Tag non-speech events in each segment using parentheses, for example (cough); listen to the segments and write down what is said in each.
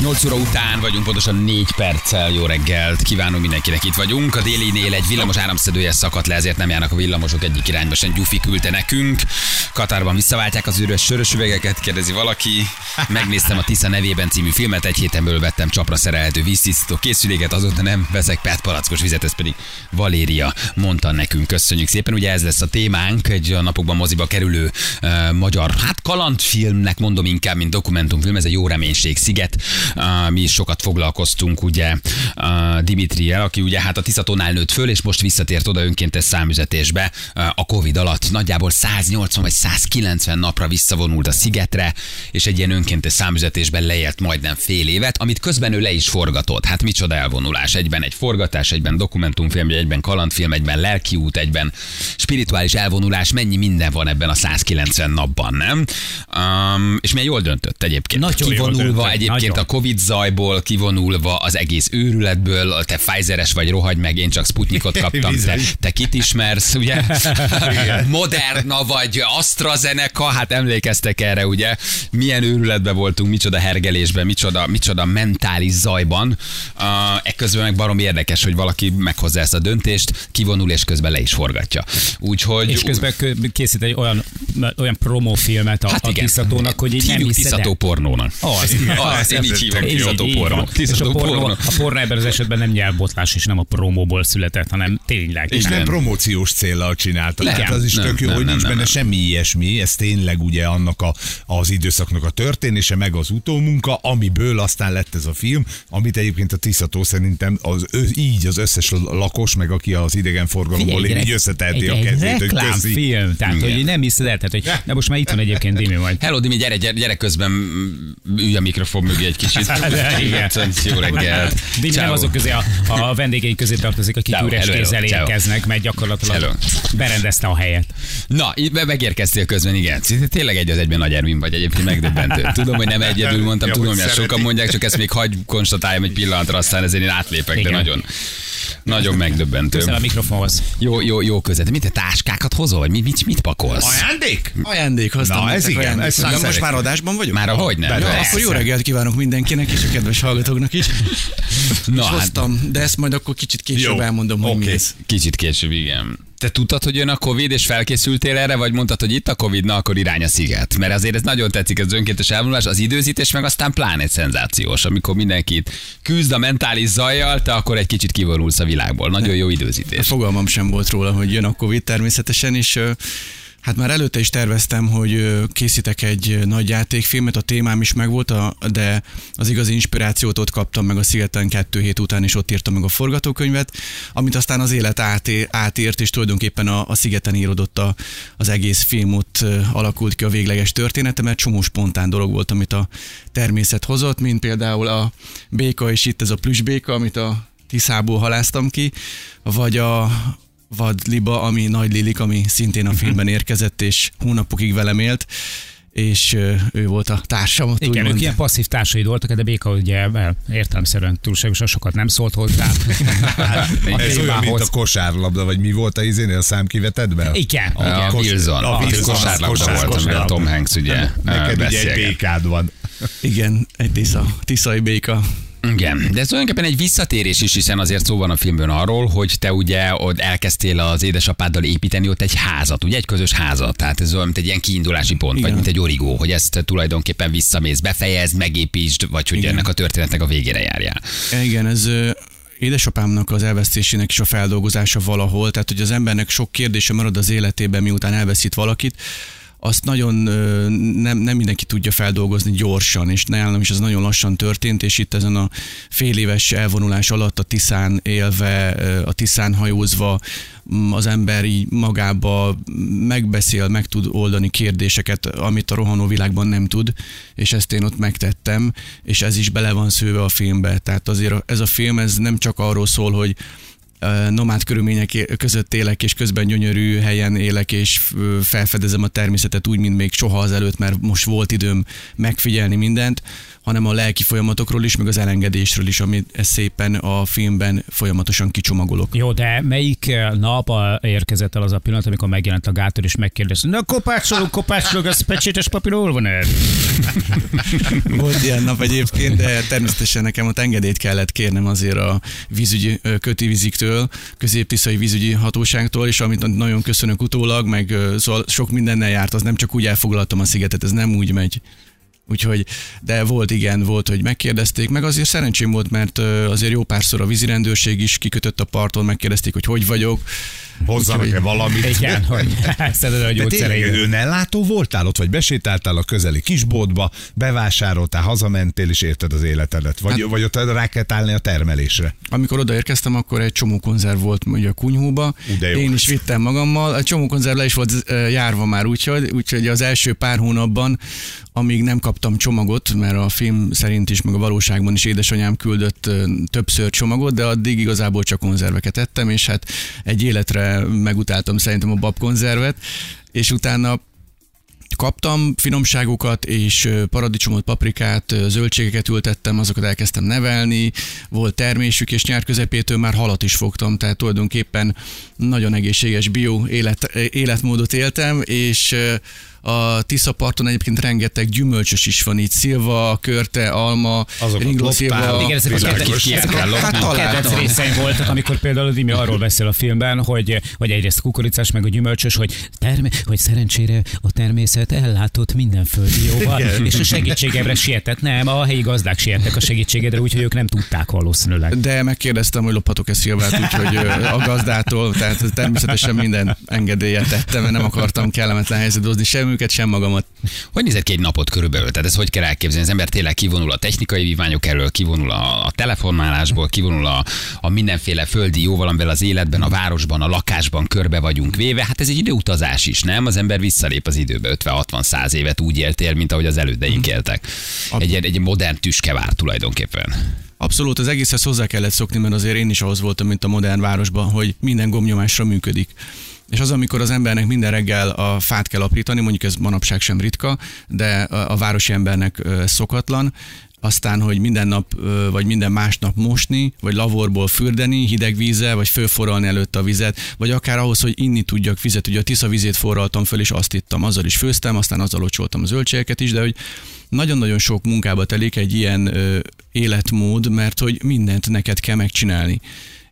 8 óra után vagyunk, pontosan 4 perccel. Jó reggelt, kívánom mindenkinek itt vagyunk. A délinél egy villamos áramszedője szakadt le, ezért nem járnak a villamosok egyik irányba sem. Gyufi küldte nekünk. Katárban visszaváltják az üres sörös üvegeket, kérdezi valaki. Megnéztem a Tisza nevében című filmet, egy héten belül vettem csapra szerelhető víztisztító készüléket, azóta nem veszek PET palackos vizet, ez pedig Valéria mondta nekünk. Köszönjük szépen. Ugye ez lesz a témánk, egy a napokban moziba kerülő uh, magyar, hát kalandfilmnek mondom inkább, mint dokumentumfilm, ez egy jó reménység sziget mi is sokat foglalkoztunk ugye Dimitriel, aki ugye hát a Tiszatónál nőtt föl, és most visszatért oda önkéntes számüzetésbe a Covid alatt. Nagyjából 180 vagy 190 napra visszavonult a szigetre, és egy ilyen önkéntes számüzetésben leélt majdnem fél évet, amit közben ő le is forgatott. Hát micsoda elvonulás. Egyben egy forgatás, egyben dokumentumfilm, egyben kalandfilm, egyben lelkiút, egyben spirituális elvonulás. Mennyi minden van ebben a 190 napban, nem? Um, és milyen jól döntött egyébként. Nagyon jól Kivonulva döntött, egyébként nagyon. a Covid zajból, kivonulva az egész őrületből, te Pfizeres vagy, rohagy meg, én csak Sputnikot (laughs) kaptam, te, te kit ismersz, ugye? (laughs) Moderna vagy AstraZeneca, hát emlékeztek erre, ugye? Milyen őrületben voltunk, micsoda hergelésben, micsoda, micsoda mentális zajban. Uh, ekközben meg barom érdekes, hogy valaki meghozza ezt a döntést, kivonul és közben le is forgatja. Úgyhogy... És közben kö- készít egy olyan, olyan promófilmet a, Hát a igen. Tisztatónak, hogy így nem hiszed pornónak. Az, Az, én így tisztató így pornó. van. És a Tisztató pornó, pornó. a pornó ebben az esetben nem nyelvbotlás, és nem a promóból született, hanem tényleg. És nem Igen. promóciós céllal csinálta. Nem, Tehát az is nem, tök jó, nem, hogy nem, nincs nem, benne nem. semmi ilyesmi. Ez tényleg ugye annak a, az időszaknak a történése, meg az utómunka, amiből aztán lett ez a film, amit egyébként a Tiszató szerintem az, így az összes lakos, meg aki az idegenforgalomból él, így összeteheti egy, a kezét, hogy köszi. reklámfilm, tehát Igen. hogy nem hiszed el, tehát, hogy, de most már itt van egyébként Dimi majd. Hello, Dimi, gyere, gyere, gyere közben, ülj a mikrofon mögé egy kicsit. De (laughs) igen. Jó reggelt. Dimi nem azok közé a, a vendégeink közé tartozik, akik Ciao, üres hello, kézzel érkeznek, mert gyakorlatilag Hello. berendezte a helyet. Na, itt megérkeztél közben, igen. Tényleg egy az egyben nagy erőm vagy egyébként megdöbbentő. Tudom, hogy nem (laughs) egyedül mondtam, tudom, hogy sokan mondják, csak ezt még hagy konstatáljam egy pillanatra, aztán ezért én átlépek, de Igen. nagyon, nagyon megdöbbentő. Közel a mikrofonhoz. Jó, jó, jó között. Mit te táskákat hozol, vagy mit, mit, mit pakolsz? Ajándék? Ajándék, hoztam Na, ez igen, Na, most már adásban vagyok? Már ahogy nem. Persze. Akkor jó reggelt kívánok mindenkinek, és a kedves hallgatóknak is. Na, és hát, hoztam, de ezt majd akkor kicsit később Jó, elmondom, hogy mi oké. ez. kicsit később, igen. Te tudtad, hogy jön a Covid, és felkészültél erre, vagy mondtad, hogy itt a Covid, na akkor irány a sziget? Mert azért ez nagyon tetszik, ez az önkéntes elvonulás, az időzítés, meg aztán pláne egy szenzációs, amikor mindenkit küzd a mentális zajjal, te akkor egy kicsit kivonulsz a világból. Nagyon jó időzítés. Fogalmam sem volt róla, hogy jön a Covid természetesen, és Hát már előtte is terveztem, hogy készítek egy nagy játékfilmet, a témám is megvolt, de az igazi inspirációt ott kaptam meg a Szigeten kettő hét után, és ott írtam meg a forgatókönyvet, amit aztán az élet áté, átért, és tulajdonképpen a, a Szigeten írodott a, az egész film, ott alakult ki a végleges története, mert csomó spontán dolog volt, amit a természet hozott, mint például a béka, és itt ez a plüsbéka, amit a Tiszából haláztam ki, vagy a vadliba, ami Nagy Lilik, ami szintén a filmben érkezett, és hónapokig velem élt, és ő volt a társam ott, Igen, úgymond. ők ilyen passzív társaid voltak, de Béka ugye el- értelemszerűen túlságosan sokat nem szólt hozzá. (laughs) A Ez olyan, mint a kosárlabda, vagy mi volt a izénél a számkivetedben? Igen, A igen. kos- Wilson, a a kosárlabda kosár- volt, amivel kosárlabda. Tom Hanks ugye Neked ugye egy békád van. Igen, egy tisza, tiszai béka. Igen, de ez tulajdonképpen egy visszatérés is, hiszen azért szó van a filmben arról, hogy te ugye ott elkezdtél az édesapáddal építeni ott egy házat, ugye egy közös házat, tehát ez olyan, mint egy ilyen kiindulási pont, Igen. vagy mint egy origó, hogy ezt tulajdonképpen visszamész, befejezd, megépítsd, vagy hogy Igen. ennek a történetnek a végére járjál. Igen, ez édesapámnak az elvesztésének is a feldolgozása valahol, tehát hogy az embernek sok kérdése marad az életében, miután elveszít valakit, azt nagyon nem, nem mindenki tudja feldolgozni gyorsan, és nálam is ez nagyon lassan történt, és itt ezen a fél éves elvonulás alatt a Tiszán élve, a Tiszán hajózva, az ember így magába megbeszél, meg tud oldani kérdéseket, amit a rohanó világban nem tud, és ezt én ott megtettem, és ez is bele van szőve a filmbe. Tehát azért ez a film, ez nem csak arról szól, hogy nomád körülmények között élek, és közben gyönyörű helyen élek, és felfedezem a természetet úgy, mint még soha azelőtt, mert most volt időm megfigyelni mindent, hanem a lelki folyamatokról is, meg az elengedésről is, amit szépen a filmben folyamatosan kicsomagolok. Jó, de melyik eh, nap a- érkezett el az a pillanat, amikor megjelent a gátor, és megkérdezte, na kopácsolunk, kopácsolunk, ez pecsétes papír hol van ez? (laughs) Volt ilyen nap egyébként, de természetesen nekem ott engedélyt kellett kérnem azért a vízügyi ö, kötivíziktől, középtiszai vízügyi hatóságtól, és amit nagyon köszönök utólag, meg szóval sok mindennel járt, az nem csak úgy elfoglaltam a szigetet, ez nem úgy megy. Úgyhogy, de volt igen, volt, hogy megkérdezték, meg azért szerencsém volt, mert azért jó párszor a vízirendőrség is kikötött a parton, megkérdezték, hogy hogy vagyok. Hozzanak-e valamit? Igen, hogy szeded a gyógyszereit. önellátó voltál ott, vagy besétáltál a közeli kisboltba, bevásároltál, hazamentél, és érted az életedet? Vagy, hát, vagy ott rá kell állni a termelésre? Amikor odaérkeztem, akkor egy csomó konzerv volt ugye a kunyhóba. Ú. Én is vittem magammal. Egy csomó konzerv le is volt ö, járva már, úgyhogy, úgyhogy az első pár hónapban, amíg nem kaptam csomagot, mert a film szerint is, meg a valóságban is édesanyám küldött ö, többször csomagot, de addig igazából csak konzerveket ettem, és hát egy életre megutáltam szerintem a babkonzervet, és utána kaptam finomságokat, és paradicsomot, paprikát, zöldségeket ültettem, azokat elkezdtem nevelni, volt termésük, és nyár közepétől már halat is fogtam, tehát tulajdonképpen nagyon egészséges bio élet, életmódot éltem, és a Tiszaparton egyébként rengeteg gyümölcsös is van itt, szilva, körte, alma, Azokat ringló loptál. szilva. Igen, ezek a kedvenc, ezek a- hát kedvenc részeim voltak, amikor például Dimi arról beszél a filmben, hogy, hogy egyrészt kukoricás, meg a gyümölcsös, hogy, terme, hogy szerencsére a természet ellátott minden földi jóval, és a segítségemre sietett. Nem, a helyi gazdák siettek a segítségedre, úgyhogy ők nem tudták valószínűleg. De megkérdeztem, hogy lophatok-e szilvát, úgyhogy a gazdától, tehát természetesen minden engedélyet tettem, mert nem akartam kellemetlen helyzetbe hozni sem őket, sem magamat. Hogy nézett ki egy napot körülbelül? Tehát ez hogy kell elképzelni? Az ember tényleg kivonul a technikai vívmányok elől, kivonul a, a telefonálásból, kivonul a, a mindenféle földi jóval, amivel az életben, a városban, a lakásban körbe vagyunk véve. Hát ez egy időutazás is, nem? Az ember visszalép az időbe 50-60-100 évet úgy éltél, mint ahogy az elődeink éltek. Egy, egy modern tüskevár tulajdonképpen. Abszolút, az egészhez hozzá kellett szokni, mert azért én is ahhoz voltam, mint a modern városban, hogy minden gombnyomásra működik. És az, amikor az embernek minden reggel a fát kell aprítani, mondjuk ez manapság sem ritka, de a, városi embernek szokatlan, aztán, hogy minden nap, vagy minden másnap mosni, vagy lavorból fürdeni hideg vízzel, vagy fölforralni előtte a vizet, vagy akár ahhoz, hogy inni tudjak vizet. Ugye a Tisza vizét forraltam föl, és azt ittam, azzal is főztem, aztán azzal locsoltam a zöldségeket is, de hogy nagyon-nagyon sok munkába telik egy ilyen ö, életmód, mert hogy mindent neked kell megcsinálni.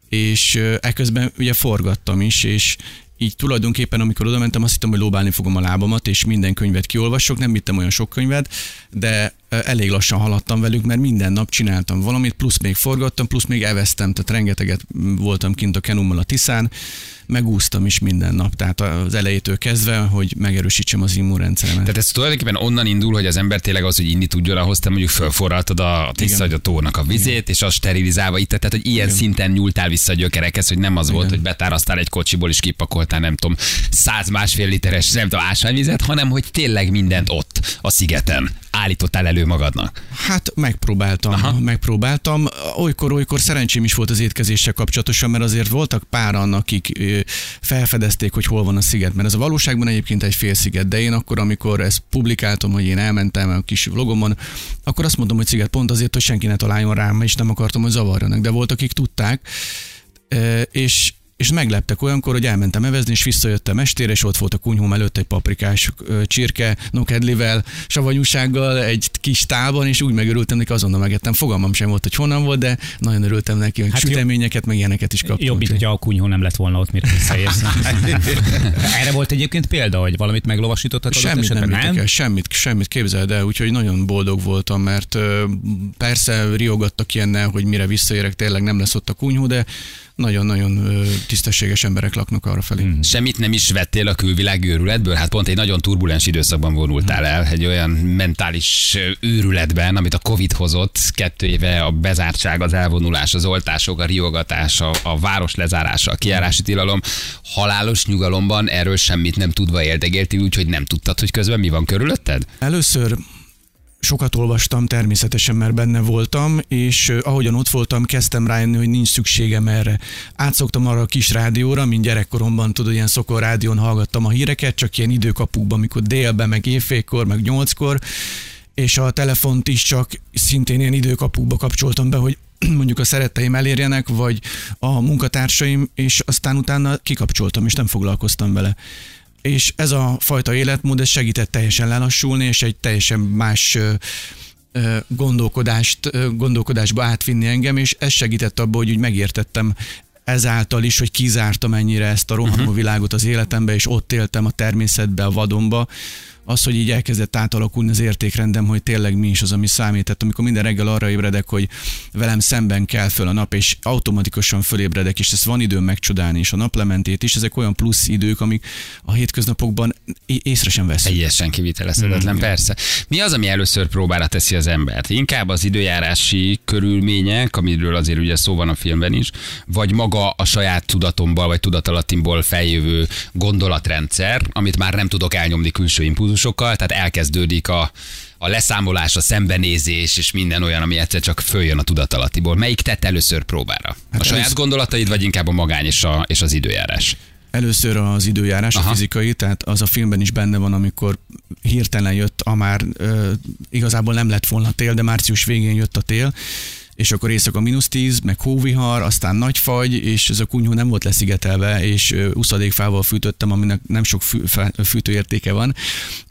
És eközben ugye forgattam is, és így tulajdonképpen, amikor oda mentem, azt hittem, hogy lóbálni fogom a lábamat, és minden könyvet kiolvasok, nem vittem olyan sok könyvet, de elég lassan haladtam velük, mert minden nap csináltam valamit, plusz még forgattam, plusz még eveztem, tehát rengeteget voltam kint a Kenummal a Tiszán, megúsztam is minden nap, tehát az elejétől kezdve, hogy megerősítsem az immunrendszeremet. Tehát ez tulajdonképpen onnan indul, hogy az ember tényleg az, hogy inni tudjon, ahhoz te mondjuk fölforraltad a tisza, a tónak a vizét, és azt sterilizálva itt, tehát hogy ilyen szinten nyúltál vissza a gyökerekhez, hogy nem az volt, hogy betárasztál egy kocsiból és kipakoltál, nem tudom, száz másfél literes, nem tudom, ásványvizet, hanem hogy tényleg mindent ott, a szigeten állítottál elő magadnak. Hát megpróbáltam. Aha. megpróbáltam. Olykor-olykor szerencsém is volt az étkezéssel kapcsolatosan, mert azért voltak páran, akik felfedezték, hogy hol van a sziget. Mert ez a valóságban egyébként egy fél sziget, de én akkor, amikor ezt publikáltam, hogy én elmentem a kis vlogomon, akkor azt mondom, hogy sziget pont azért, hogy senki ne találjon rám, és nem akartam, hogy zavarjanak. De volt, akik tudták, és és megleptek olyankor, hogy elmentem evezni, és visszajöttem estére, és ott volt a kunyhóm előtt egy paprikás csirke, nokedlivel, savanyúsággal, egy kis tálban, és úgy megörültem neki, azonnal megettem. Fogalmam sem volt, hogy honnan volt, de nagyon örültem neki, hogy Hát jó- süteményeket, meg ilyeneket is kaptam. Jobb, mint hogy a kunyhó nem lett volna ott, mire visszaérsz. (laughs) Erre volt egyébként példa, hogy valamit meglovasítottad? Semmit nem, esetben, vittek el, semmit, semmit képzeld el, úgyhogy nagyon boldog voltam, mert persze riogattak ilyennel, hogy mire visszaérek, tényleg nem lesz ott a kunyhó, de nagyon-nagyon tisztességes emberek laknak arra felé. Hmm. Semmit nem is vettél a külvilág őrületből? Hát pont egy nagyon turbulens időszakban vonultál el, egy olyan mentális őrületben, amit a Covid hozott, kettő éve a bezártság, az elvonulás, az oltások, a riogatás, a, a város lezárása, a kiárási tilalom, halálos nyugalomban erről semmit nem tudva éldegéltél, úgyhogy nem tudtad, hogy közben mi van körülötted? Először sokat olvastam természetesen, mert benne voltam, és ahogyan ott voltam, kezdtem rájönni, hogy nincs szükségem erre. Átszoktam arra a kis rádióra, mint gyerekkoromban, tudod, ilyen szokor rádión hallgattam a híreket, csak ilyen időkapukban, amikor délben, meg évfélkor, meg nyolckor, és a telefont is csak szintén ilyen időkapukba kapcsoltam be, hogy (clears throat) mondjuk a szeretteim elérjenek, vagy a munkatársaim, és aztán utána kikapcsoltam, és nem foglalkoztam vele. És ez a fajta életmód, ez segített teljesen lelassulni, és egy teljesen más gondolkodást, gondolkodásba átvinni engem, és ez segített abban, hogy úgy megértettem ezáltal is, hogy kizártam ennyire ezt a rohanó világot az életembe, és ott éltem a természetbe, a vadonba, az, hogy így elkezdett átalakulni az értékrendem, hogy tényleg mi is az, ami számít. Tehát amikor minden reggel arra ébredek, hogy velem szemben kell föl a nap, és automatikusan fölébredek, és ezt van időm megcsodálni, és a naplementét is, ezek olyan plusz idők, amik a hétköznapokban észre sem veszünk. Teljesen kivitelezhetetlen, persze. Mi az, ami először próbára teszi az embert? Inkább az időjárási körülmények, amiről azért ugye szó van a filmben is, vagy maga a saját tudatomból, vagy tudatalattimból feljövő gondolatrendszer, amit már nem tudok elnyomni külső impulzusokkal, tehát elkezdődik a, a leszámolás, a szembenézés, és minden olyan, ami egyszer csak följön a tudatalattiból. Melyik tett először próbára? A Hát saját először- gondolataid, vagy inkább a magány és, a, és az időjárás? Először az időjárás, Aha. a fizikai, tehát az a filmben is benne van, amikor hirtelen jött, a már ö, igazából nem lett volna tél, de március végén jött a tél, és akkor éjszaka mínusz 10, meg hóvihar, aztán nagy fagy, és ez a kunyhó nem volt leszigetelve, és uszadékfával fűtöttem, aminek nem sok fű, fűtőértéke van.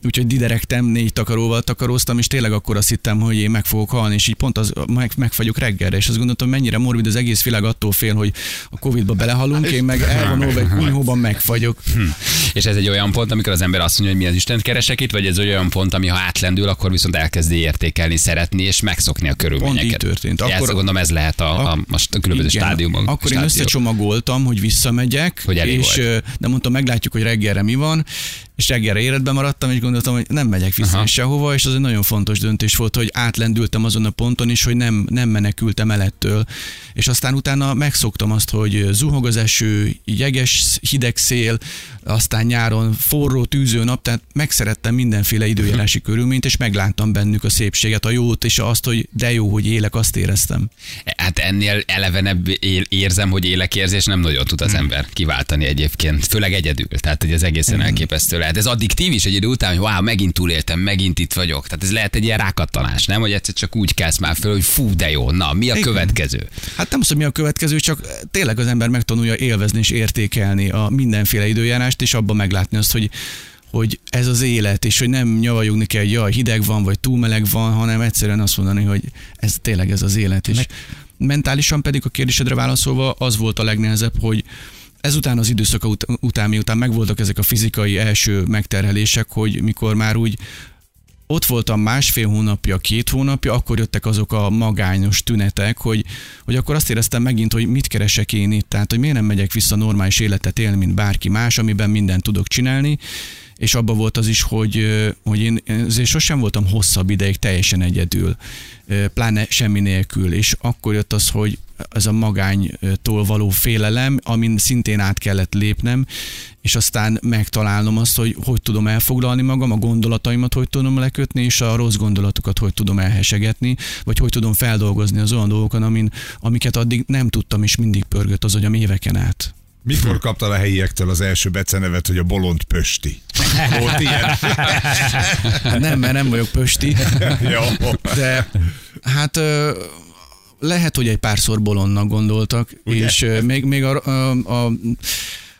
Úgyhogy diderektem, négy takaróval takaróztam, és tényleg akkor azt hittem, hogy én meg fogok halni, és így pont az, meg, megfagyok reggelre, és azt gondoltam, mennyire morbid az egész világ attól fél, hogy a Covid-ba belehalunk, én meg elvonulva egy kunyhóban megfagyok. És ez egy olyan pont, amikor az ember azt mondja, hogy mi az Isten keresek itt, vagy ez olyan pont, ami ha átlendül, akkor viszont elkezdi értékelni, szeretni és megszokni a körülményeket. Pont így történt. Akkor, gondolom ez lehet a, a, most a különböző Igen. stádiumok. Akkor én stádiók. összecsomagoltam, hogy visszamegyek, Hogy és volt. de mondtam, meglátjuk, hogy reggelre mi van, és reggelre életben maradtam, és gondoltam, hogy nem megyek vissza Aha. sehova, és az egy nagyon fontos döntés volt, hogy átlendültem azon a ponton is, hogy nem, nem menekültem el ettől. És aztán utána megszoktam azt, hogy zuhog az eső, jeges, hideg szél, aztán nyáron forró, tűző nap, tehát megszerettem mindenféle időjárási körülményt, és megláttam bennük a szépséget, a jót, és azt, hogy de jó, hogy élek, azt éreztem. Hát ennél elevenebb érzem, hogy élekérzés nem nagyon tud az Hmm. ember kiváltani egyébként, főleg egyedül. Tehát, hogy ez egészen elképesztő lehet. Ez addiktív is egy idő után, hogy wow, megint túléltem, megint itt vagyok. Tehát ez lehet egy ilyen rákattanás, nem? Hogy egyszer csak úgy kelsz már föl, hogy fú, de jó, na, mi a Igen. következő? Hát nem azt, hogy mi a következő, csak tényleg az ember megtanulja élvezni és értékelni a mindenféle időjárást, és abban meglátni azt, hogy hogy ez az élet, és hogy nem nyavajogni kell, hogy jaj, hideg van, vagy túl meleg van, hanem egyszerűen azt mondani, hogy ez tényleg ez az élet. És mentálisan pedig a kérdésedre válaszolva az volt a legnehezebb, hogy ezután az időszaka ut- után, miután megvoltak ezek a fizikai első megterhelések, hogy mikor már úgy ott voltam másfél hónapja, két hónapja, akkor jöttek azok a magányos tünetek, hogy, hogy akkor azt éreztem megint, hogy mit keresek én itt, tehát hogy miért nem megyek vissza normális életet élni, mint bárki más, amiben mindent tudok csinálni, és abban volt az is, hogy, hogy én azért sosem voltam hosszabb ideig teljesen egyedül, pláne semmi nélkül, és akkor jött az, hogy ez a magánytól való félelem, amin szintén át kellett lépnem, és aztán megtalálnom azt, hogy hogy tudom elfoglalni magam, a gondolataimat hogy tudom lekötni, és a rossz gondolatokat hogy tudom elhesegetni, vagy hogy tudom feldolgozni az olyan dolgokon, amin, amiket addig nem tudtam, és mindig pörgött az agyam éveken át. Mikor kaptad a helyiektől az első becenevet, hogy a bolond pösti? Volt ilyen? Nem, mert nem vagyok pösti, Jó. de hát lehet, hogy egy párszor bolondnak gondoltak, Ugye? és még, még a, a, a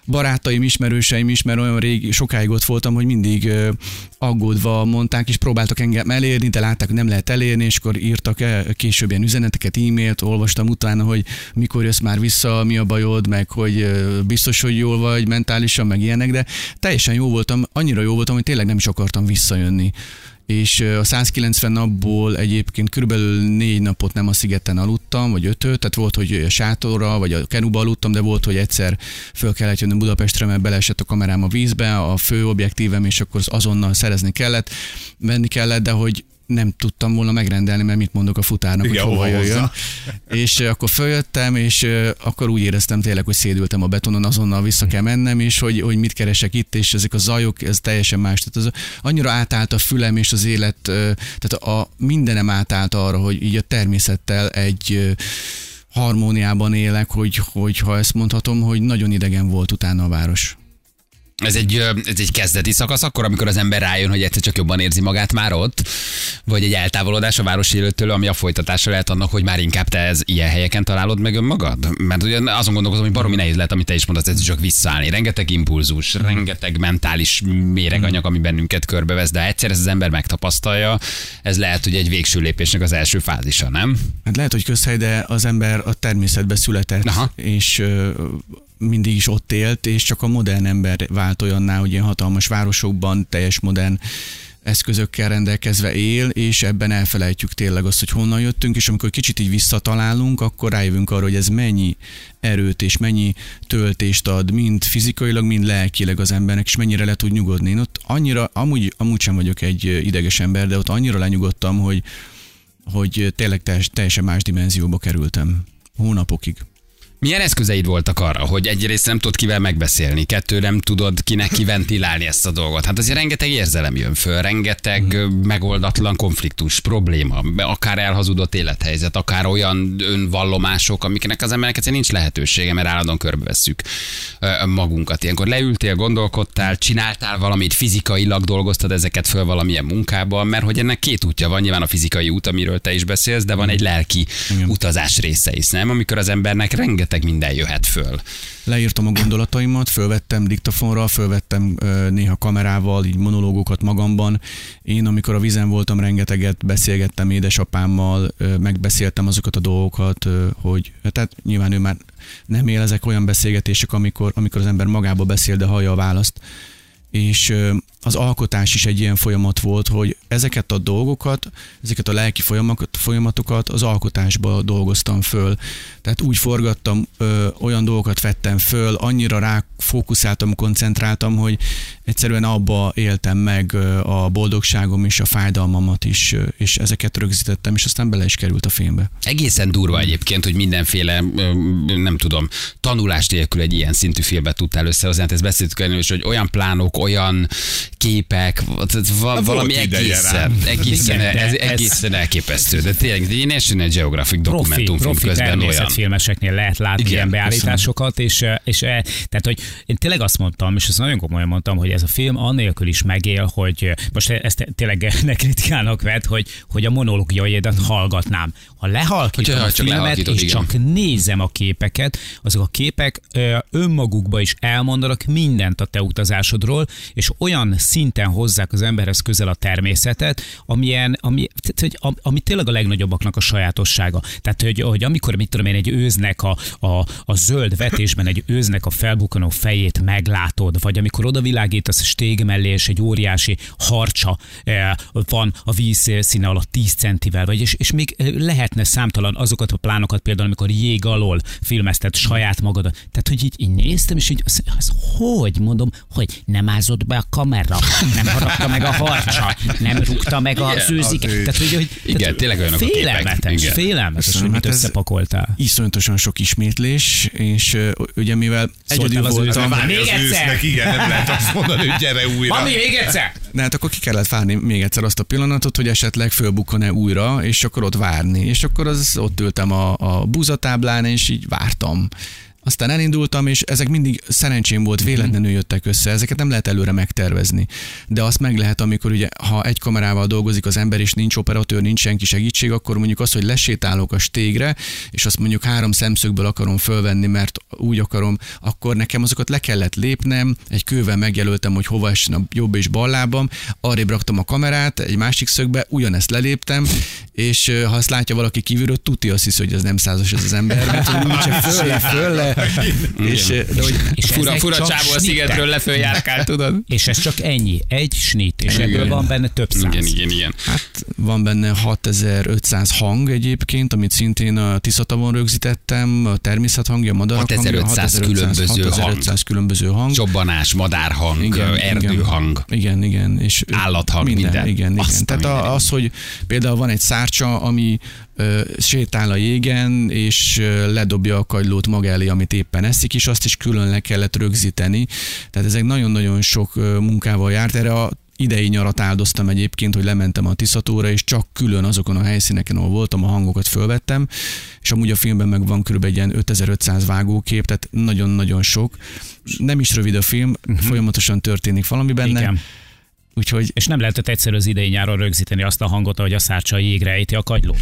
barátaim, ismerőseim is, mert olyan régi, sokáig ott voltam, hogy mindig aggódva mondták, és próbáltak engem elérni, de látták, hogy nem lehet elérni, és akkor írtak el később ilyen üzeneteket, e-mailt, olvastam utána, hogy mikor jössz már vissza, mi a bajod, meg hogy biztos, hogy jól vagy mentálisan, meg ilyenek, de teljesen jó voltam, annyira jó voltam, hogy tényleg nem is akartam visszajönni és a 190 napból egyébként körülbelül négy napot nem a szigeten aludtam, vagy ötöt, tehát volt, hogy a sátorra, vagy a kenuba aludtam, de volt, hogy egyszer föl kellett jönni Budapestre, mert beleesett a kamerám a vízbe, a fő objektívem, és akkor azonnal szerezni kellett, venni kellett, de hogy nem tudtam volna megrendelni, mert mit mondok a futárnak, Igen, hogy hova jöjjön. És akkor följöttem, és akkor úgy éreztem tényleg, hogy szédültem a betonon, azonnal vissza kell mennem, és hogy, hogy mit keresek itt, és ezek a zajok, ez teljesen más. Tehát az, annyira átállt a fülem és az élet, tehát a mindenem átállt arra, hogy így a természettel egy harmóniában élek, hogy, hogy ha ezt mondhatom, hogy nagyon idegen volt utána a város. Ez egy, ez egy kezdeti szakasz, akkor, amikor az ember rájön, hogy egyszer csak jobban érzi magát már ott, vagy egy eltávolodás a városi élettől, ami a folytatása lehet annak, hogy már inkább te ez ilyen helyeken találod meg önmagad? Mert ugye azon gondolkozom, hogy baromi nehéz lehet, amit te is mondasz, ez csak visszaállni. Rengeteg impulzus, rengeteg mentális méreganyag, ami bennünket körbevesz, de egyszer ezt az ember megtapasztalja, ez lehet, hogy egy végső lépésnek az első fázisa, nem? Hát lehet, hogy közhely, de az ember a természetbe született, Aha. és mindig is ott élt, és csak a modern ember vált olyanná, hogy ilyen hatalmas városokban teljes modern eszközökkel rendelkezve él, és ebben elfelejtjük tényleg azt, hogy honnan jöttünk, és amikor kicsit így visszatalálunk, akkor rájövünk arra, hogy ez mennyi erőt és mennyi töltést ad, mind fizikailag, mind lelkileg az embernek, és mennyire le tud nyugodni. Én ott annyira, amúgy, amúgy sem vagyok egy ideges ember, de ott annyira lenyugodtam, hogy, hogy tényleg teljes, teljesen más dimenzióba kerültem hónapokig. Milyen eszközeid voltak arra, hogy egyrészt nem tudod kivel megbeszélni, kettő nem tudod kinek (laughs) kiventilálni ezt a dolgot? Hát azért rengeteg érzelem jön föl, rengeteg ö, megoldatlan konfliktus, probléma, akár elhazudott élethelyzet, akár olyan önvallomások, amiknek az embernek egyszerűen nincs lehetősége, mert állandóan körbevesszük magunkat. Ilyenkor leültél, gondolkodtál, csináltál valamit, fizikailag dolgoztad ezeket föl valamilyen munkában, mert hogy ennek két útja van, nyilván a fizikai út, amiről te is beszélsz, de van egy lelki Igen. utazás része is, nem? Amikor az embernek rengeteg minden jöhet föl. Leírtam a gondolataimat, fölvettem diktafonra, fölvettem néha kamerával, így monológokat magamban. Én, amikor a vízen voltam, rengeteget beszélgettem édesapámmal, megbeszéltem azokat a dolgokat, hogy tehát nyilván ő már nem él ezek olyan beszélgetések, amikor, amikor az ember magába beszél, de hallja a választ. És az alkotás is egy ilyen folyamat volt, hogy ezeket a dolgokat, ezeket a lelki folyamatokat, az alkotásba dolgoztam föl. Tehát úgy forgattam, ö, olyan dolgokat vettem föl, annyira rá fókuszáltam, koncentráltam, hogy egyszerűen abba éltem meg a boldogságom és a fájdalmamat is, és ezeket rögzítettem, és aztán bele is került a filmbe. Egészen durva egyébként, hogy mindenféle, nem tudom, tanulás nélkül egy ilyen szintű filmet tudtál összehozni. Hát ezt beszéltük el, is, hogy olyan plánok, olyan képek, valami egészen, egészen, Igen, ez, ez- egészen elképesztő. De tényleg, egy National Geographic profi, dokumentumfilm profi közben olyan. természetfilmeseknél lehet látni Igen, ilyen beállításokat, és, eh, és eh, tehát, hogy én tényleg azt mondtam, és ezt nagyon komolyan mondtam, hogy ez a film annélkül is megél, hogy eh, most ezt tényleg (laughs) ne kritikának vett, hogy, hogy a monológiaidat hallgatnám. Ha lehalkítom Hogyha a csak filmet, és igen. csak nézem a képeket, azok a képek önmagukba is elmondanak mindent a te utazásodról, és olyan szinten hozzák az emberhez közel a természetet, amilyen, ami, tehát, hogy, am- ami tényleg a legnagyobbaknak a sajátossága. Tehát, hogy, hogy amikor, mit tudom én, egy őznek a, a, a zöld vetésben egy őznek a felbukkanó fejét meglátod, vagy amikor odavilágítasz a stég mellé, és egy óriási harcsa eh, van a víz színe alatt 10 centivel, vagy és, és még eh, lehetne számtalan azokat a plánokat, például amikor jég alól filmezted saját magadat. Tehát, hogy így, így néztem, és így, az, az, hogy mondom, hogy nem ázott be a kamera, nem harapta meg a harcsa, nem rúgta meg a ő- Tehát, hogy, hogy, Igen, tehát, tényleg olyanok a képek. félelmetes, Igen. félelmetes, hogy mit hát összepakoltál. Iszonyatosan sok ismétlés, és ugye mivel egyedül voltam, Még az egyszer! ősznek, igen, nem lehet azt mondani, hogy gyere újra. Mami, még egyszer! de hát akkor ki kellett várni még egyszer azt a pillanatot, hogy esetleg fölbukkan-e újra, és akkor ott várni. És akkor az, ott ültem a, a búzatáblán, és így vártam. Aztán elindultam, és ezek mindig szerencsém volt, véletlenül jöttek össze, ezeket nem lehet előre megtervezni. De azt meg lehet, amikor ugye, ha egy kamerával dolgozik az ember, és nincs operatőr, nincs senki segítség, akkor mondjuk az, hogy lesétálok a stégre, és azt mondjuk három szemszögből akarom fölvenni, mert úgy akarom, akkor nekem azokat le kellett lépnem, egy kővel megjelöltem, hogy hova essen a jobb és bal lábam, arrébb raktam a kamerát egy másik szögbe, ugyanezt leléptem, és ha azt látja valaki kívülről, tuti azt hisz, hogy ez nem százas ez az ember, mert hogy úgyse fölle, fölle, és, de hogy És Fura, fura csávó a szigetről leföljárkál, (laughs) tudod? És ez csak ennyi, egy snit, és Igen. ebből van benne több száz. Igen, igen, igen. Hát van benne 6500 hang egyébként, amit szintén a Tiszatavon rögzítettem, a természet hangja, a madarak 6500 különböző hang. 6500 különböző hang. Csobbanás, madárhang, erdőhang. Igen, igen. És Állathang, minden. minden. Igen, igen. Tehát a, az, hogy például van egy szárcsa, ami sétál a jégen, és ledobja a kagylót maga elé, amit éppen eszik, és azt is külön le kellett rögzíteni. Tehát ezek nagyon-nagyon sok munkával járt. Erre a idei nyarat áldoztam egyébként, hogy lementem a Tiszatóra, és csak külön azokon a helyszíneken, ahol voltam, a hangokat fölvettem, és amúgy a filmben meg van kb. egy ilyen 5500 vágókép, tehát nagyon-nagyon sok. Nem is rövid a film, uh-huh. folyamatosan történik valami benne. Igen. Úgyhogy És nem lehetett egyszerű az idei nyáron rögzíteni azt a hangot, ahogy a szárcsa jégre ejti a kagylót.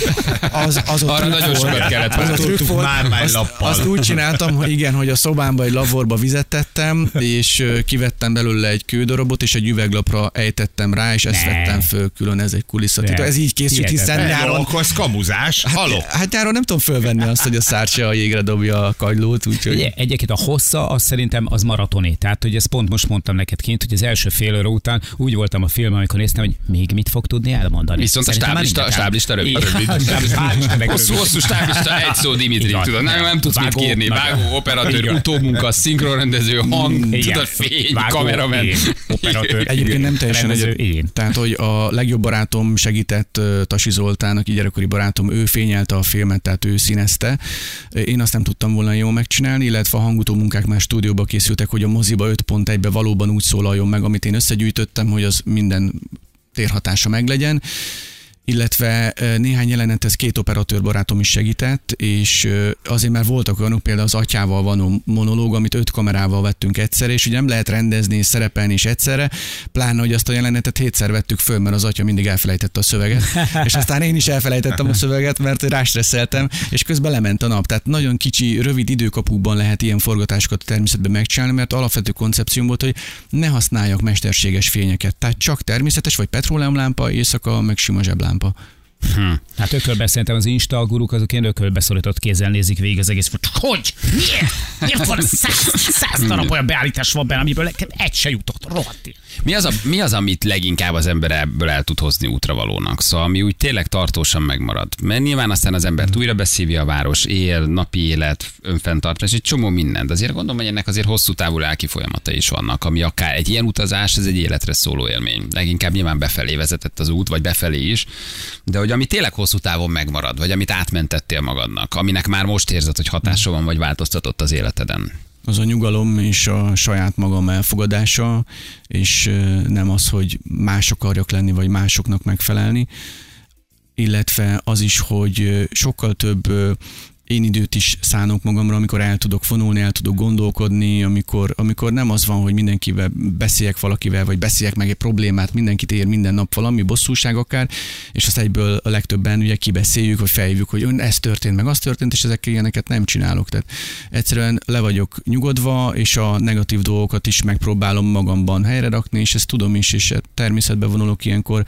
(laughs) az, az ott Arra nagyon sokat kellett az mármány azt, lappal. azt úgy csináltam, hogy igen, hogy a szobámba egy lavorba vizet tettem, és kivettem belőle egy kődarabot, és egy üveglapra ejtettem rá, és ezt Ne. vettem föl külön, ez egy kulisszatitok. Ez így készült, hiszen Hihetetlen. Nyáron, nyáron akkor ez kamuzás. Haló. Hát nyáron nem tudom fölvenni azt, hogy a szárcsa a jégre dobja a kagylót, úgyhogy... Egyébként a hossza, az szerintem az maratoni. Tehát, hogy ezt pont most mondtam neked kint, hogy az első fél óra után úgy voltam a film, amikor néztem, hogy még mit fog tudni elmondani. Viszont a Szerintem már stáblista, (laughs) a stáblista rövid. Hosszú, hosszú stáblista, egy szó Dimitri, tudod, nem, nem tudsz mit kérni. Vágó, operatőr, utómunka, szinkronrendező, hang, tudod, fény, kameramen. Operatőr. Egyébként nem teljesen Rendező, egy, igen. Tehát, hogy a legjobb barátom segített Tasi Zoltán, aki gyerekkori barátom, ő fényelte a filmet, tehát ő színezte. Én azt nem tudtam volna jól megcsinálni, illetve a hangutó munkák már stúdióba készültek, hogy a moziba 5.1-be valóban úgy szólaljon meg, amit én összegyűjtöttem, hogy az minden térhatása meglegyen illetve néhány jelenethez két operatőr barátom is segített, és azért már voltak olyanok, például az atyával van monológ, amit öt kamerával vettünk egyszerre, és ugye nem lehet rendezni és szerepelni is egyszerre, pláne, hogy azt a jelenetet hétszer vettük föl, mert az atya mindig elfelejtette a szöveget, (laughs) és aztán én is elfelejtettem a szöveget, mert rástresszeltem, és közben lement a nap. Tehát nagyon kicsi, rövid időkapukban lehet ilyen forgatásokat a természetben megcsinálni, mert alapvető koncepcióm volt, hogy ne használjak mesterséges fényeket. Tehát csak természetes, vagy petróleumlámpa, éjszaka, meg sima zseblámpa. Hát ökölbe szerintem az Insta guruk azok ilyen ökölbe szorított kézzel nézik végig az egész. Hogy? Miért? Miért van száz, száz darab olyan beállítás van benne, amiből nekem egy se jutott, rohadt. Mi az, a, mi az, amit leginkább az ember ebből el tud hozni útravalónak? Szóval ami úgy tényleg tartósan megmarad. Mert nyilván aztán az embert újra beszívja a város, él, napi élet, önfenntartás, egy csomó mindent. De azért gondolom, hogy ennek azért hosszú távú lelki folyamata is vannak, ami akár egy ilyen utazás, ez egy életre szóló élmény. Leginkább nyilván befelé vezetett az út, vagy befelé is. De hogy ami tényleg hosszú távon megmarad, vagy amit átmentettél magadnak, aminek már most érzed, hogy hatása van, vagy változtatott az életeden. Az a nyugalom és a saját magam elfogadása, és nem az, hogy más akarjak lenni, vagy másoknak megfelelni, illetve az is, hogy sokkal több én időt is szánok magamra, amikor el tudok vonulni, el tudok gondolkodni, amikor, amikor nem az van, hogy mindenkivel beszéljek valakivel, vagy beszéljek meg egy problémát, mindenkit ér minden nap valami, bosszúság akár, és azt egyből a legtöbben ugye kibeszéljük, vagy feljövjük, hogy ön ez történt, meg az történt, és ezek ilyeneket nem csinálok. Tehát egyszerűen le vagyok nyugodva, és a negatív dolgokat is megpróbálom magamban helyre rakni, és ezt tudom is, és természetbe vonulok ilyenkor,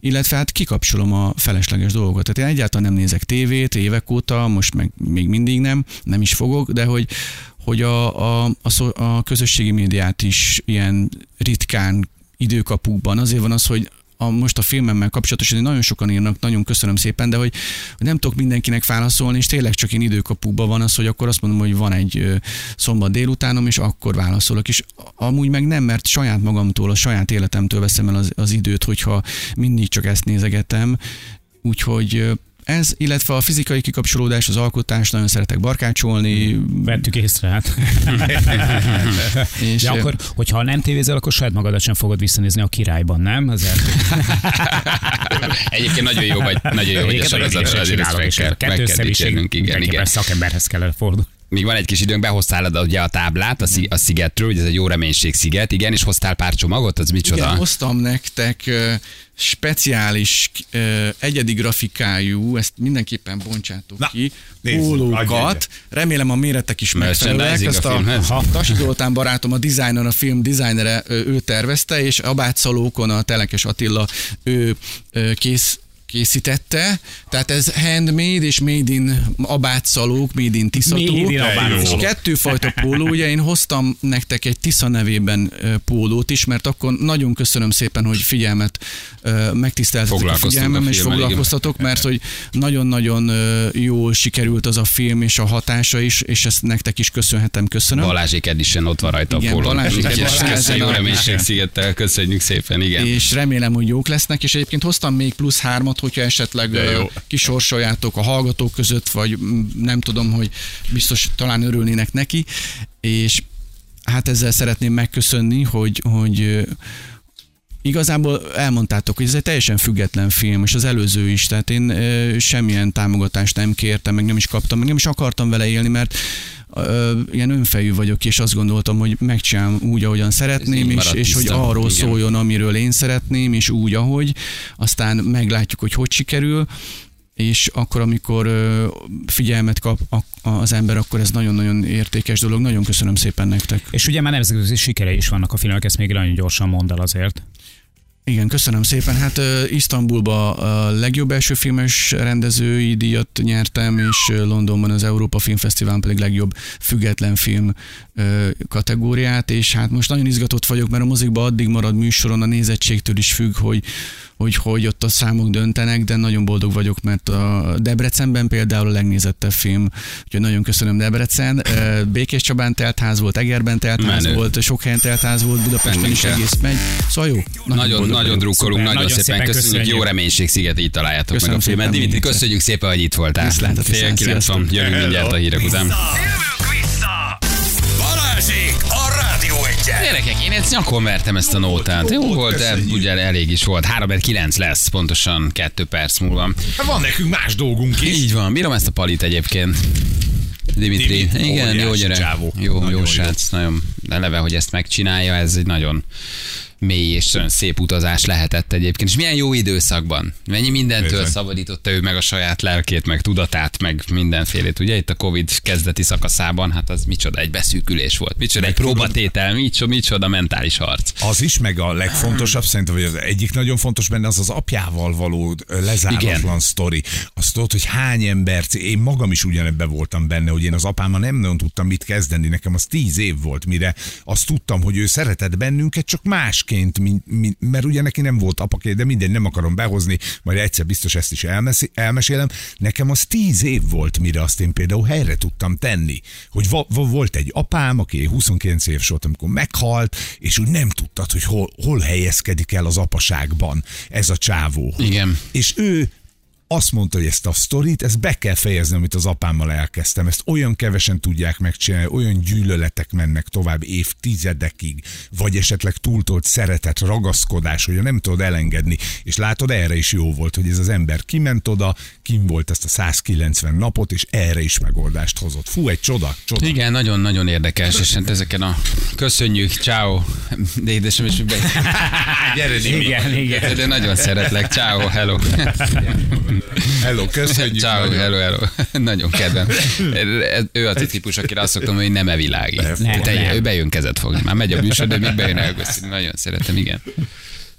illetve hát kikapcsolom a felesleges dolgokat. Tehát én egyáltalán nem nézek tévét évek óta, most meg még mindig nem, nem is fogok, de hogy, hogy a, a, a, szó- a közösségi médiát is ilyen ritkán időkapukban. Azért van az, hogy a, most a filmemmel kapcsolatosan nagyon sokan írnak, nagyon köszönöm szépen, de hogy, hogy nem tudok mindenkinek válaszolni, és tényleg csak én időkapukban van az, hogy akkor azt mondom, hogy van egy szombat délutánom, és akkor válaszolok. És amúgy meg nem, mert saját magamtól, a saját életemtől veszem el az, az időt, hogyha mindig csak ezt nézegetem. Úgyhogy ez, illetve a fizikai kikapcsolódás, az alkotás, nagyon szeretek barkácsolni, Vettük észre, hát. és De akkor, hogyha nem tévézel, akkor saját magadat sem fogod visszanézni a királyban, nem? Az első. Egyébként nagyon jó vagy, nagyon jó vagy a ügyesen azért ezt meg kell, meg kell igen, igen. szakemberhez kellene fordulni. Még van egy kis időnk, behoztál ugye a táblát a, szig- a szigetről, ugye ez egy jó reménység sziget, igen, és hoztál pár csomagot, az micsoda? Igen, hoztam nektek speciális, egyedi grafikájú, ezt mindenképpen bontsátok Na, ki, pólókat. Remélem a méretek is megfelelőek. Ezt a a, filmhez? a Tasi Zoltán barátom, a designer, a film designere, ő tervezte, és abátszalókon a Telekes Attila, ő kész készítette, tehát ez handmade és made in abátszalók, made in tiszató. Made in abátszalók. És kettőfajta póló, ugye én hoztam nektek egy Tisza nevében pólót is, mert akkor nagyon köszönöm szépen, hogy figyelmet megtiszteltetek a figyelmem, a és foglalkoztatok, mert hogy nagyon-nagyon jól sikerült az a film és a hatása is, és ezt nektek is köszönhetem, köszönöm. Balázsék Edition ott van rajta Igen, a pólón. Balázsék Edition, Jó reménység szigettel, köszönjük szépen, igen. és remélem, hogy jók lesznek, és egyébként hoztam még plusz hármat, hogyha esetleg kisorsoljátok a hallgatók között, vagy nem tudom, hogy biztos talán örülnének neki, és hát ezzel szeretném megköszönni, hogy, hogy Igazából elmondtátok, hogy ez egy teljesen független film, és az előző is, tehát én semmilyen támogatást nem kértem, meg nem is kaptam, meg nem is akartam vele élni, mert ö, ilyen önfejű vagyok, és azt gondoltam, hogy megcsinálom úgy, ahogyan szeretném, és, és hogy arról Igen. szóljon, amiről én szeretném, és úgy, ahogy, aztán meglátjuk, hogy hogy sikerül, és akkor, amikor figyelmet kap az ember, akkor ez nagyon-nagyon értékes dolog. Nagyon köszönöm szépen nektek. És ugye már nemzetközi sikerei is vannak a filmek, ezt még nagyon gyorsan mondd el azért. Igen, köszönöm szépen. Hát ö, Isztambulba a legjobb első filmes rendezői díjat nyertem, és Londonban az Európa Filmfesztiválon pedig legjobb független film ö, kategóriát, és hát most nagyon izgatott vagyok, mert a mozikban addig marad műsoron, a nézettségtől is függ, hogy hogy, hogy ott a számok döntenek, de nagyon boldog vagyok, mert a Debrecenben például a legnézettebb film, úgyhogy nagyon köszönöm Debrecen. Békés Csabán teltház volt, Egerben teltház Menő. volt, sok helyen teltház volt, Budapesten is kell. egész megy. Szóval jó. Nagyon, nagyon vagyok. drukkolunk, nagyon, nagyon szépen, szépen köszönjük. köszönjük. Jó reménység sziget, így találjátok Köszönöm meg a filmet. Dimitri, köszönjük szépen, hogy itt voltál. Viszlát, Fél kilenc van, jövünk mindjárt a hírek után. Balázsék a Rádió! Gyerekek, én ezt nyakon vertem ezt a nótát. Jó volt, de ugye elég is volt. 3 9 lesz, pontosan 2 perc múlva. Hát van nekünk más dolgunk is. Így van, bírom ezt a palit egyébként. Dimitri, Dimitri, igen, jó gyerek. csávó. Jó, Nagyon jó jó. srác, nagyon eleve, hogy ezt megcsinálja, ez egy nagyon mély és szép utazás lehetett egyébként. És milyen jó időszakban. Mennyi mindentől Bizony. szabadította ő meg a saját lelkét, meg tudatát, meg mindenfélét. Ugye itt a Covid kezdeti szakaszában, hát az micsoda egy beszűkülés volt. Micsoda egy próbatétel, micsoda, micsoda mentális harc. Az is, meg a legfontosabb szerintem, hogy az egyik nagyon fontos benne, az az apjával való lezáratlan sztori. Azt tudod, hogy hány ember, én magam is ugyanebben voltam benne, hogy én az apámmal nem nagyon tudtam mit kezdeni, nekem az tíz év volt, mire azt tudtam, hogy ő szeretett bennünket, csak másként, mint, mint, mert ugye neki nem volt apaké, de mindegy, nem akarom behozni, majd egyszer biztos ezt is elmeszi, elmesélem. Nekem az tíz év volt, mire azt én például helyre tudtam tenni, hogy va, va, volt egy apám, aki 29 éves volt, amikor meghalt, és úgy nem tudtad, hogy hol, hol helyezkedik el az apaságban ez a csávó. Igen. És ő azt mondta, hogy ezt a sztorit, ezt be kell fejezni, amit az apámmal elkezdtem. Ezt olyan kevesen tudják megcsinálni, olyan gyűlöletek mennek tovább évtizedekig, vagy esetleg túltolt szeretet, ragaszkodás, hogy nem tudod elengedni. És látod, erre is jó volt, hogy ez az ember kiment oda, kim volt ezt a 190 napot, és erre is megoldást hozott. Fú, egy csoda, csoda. Igen, nagyon-nagyon érdekes, és hát ezeken a köszönjük, ciao, de édesem is be... (laughs) Gyere. Igen, igen. De nagyon szeretlek, ciao, hello. Hello, köszönjük. Ciao, nagyon. hello, hello. Nagyon kedvem. Ő az a típus, akire azt szoktam, hogy nem evilági. Te, nem. ő bejön kezet fogni. Már megy a műsor, de még bejön elköszönni. Nagyon szeretem, igen.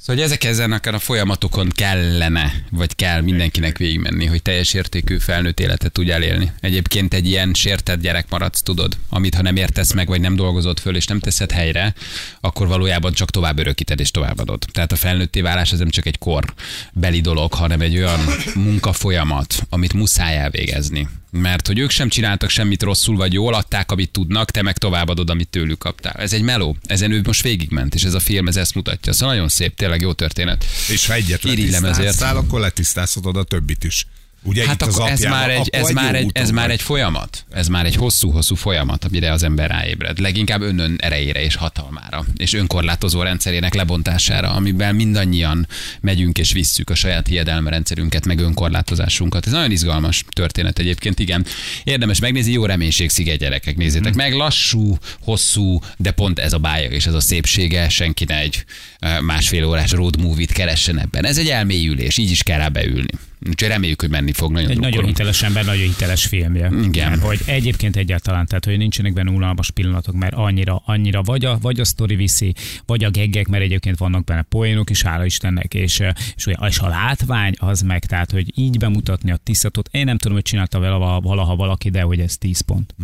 Szóval, hogy ezek ezen akár a folyamatokon kellene, vagy kell mindenkinek végigmenni, hogy teljes értékű felnőtt életet tudj elélni. Egyébként egy ilyen sértett gyerek maradsz, tudod, amit ha nem értesz meg, vagy nem dolgozod föl, és nem teszed helyre, akkor valójában csak tovább örökíted és továbbadod. Tehát a felnőtté válás az nem csak egy kor beli dolog, hanem egy olyan munkafolyamat, amit muszáj elvégezni. Mert hogy ők sem csináltak semmit rosszul vagy jól, adták, amit tudnak, te meg továbbadod, amit tőlük kaptál. Ez egy meló, ezen ő most végigment, és ez a film ez ezt mutatja. Szóval nagyon szép, tényleg jó történet. És ha egyet Irigylem ezért. letisztáztál, akkor letisztázhatod a többit is. Ugye Hát itt az akkor ez apjával, már egy, ez már egy, ez már egy folyamat. Ez már egy hosszú-hosszú folyamat, amire az ember ráébred. Leginkább önön erejére és hatalmára, és önkorlátozó rendszerének lebontására, amiben mindannyian megyünk és visszük a saját hiedelmerendszerünket, meg önkorlátozásunkat. Ez nagyon izgalmas történet egyébként, igen. Érdemes megnézni, jó reménység sziget gyerekek, nézzétek meg. Lassú, hosszú, de pont ez a bája és ez a szépsége, senki ne egy eh, másfél órás road movie-t keressen ebben. Ez egy elmélyülés, így is kell rá beülni. Úgyhogy reméljük, hogy menni fog. Nagyon Egy nagyon drukkolunk. hiteles ember, nagyon hiteles filmje. Igen. Mert hogy egyébként egyáltalán, tehát hogy nincsenek benne unalmas pillanatok, mert annyira, annyira vagy a, vagy a sztori viszi, vagy a geggek, mert egyébként vannak benne poénok is, hála Istennek, és, és, olyan- és a látvány az meg, tehát hogy így bemutatni a tisztatot, én nem tudom, hogy csinálta vele vala- valaha valaki, de hogy ez 10 pont.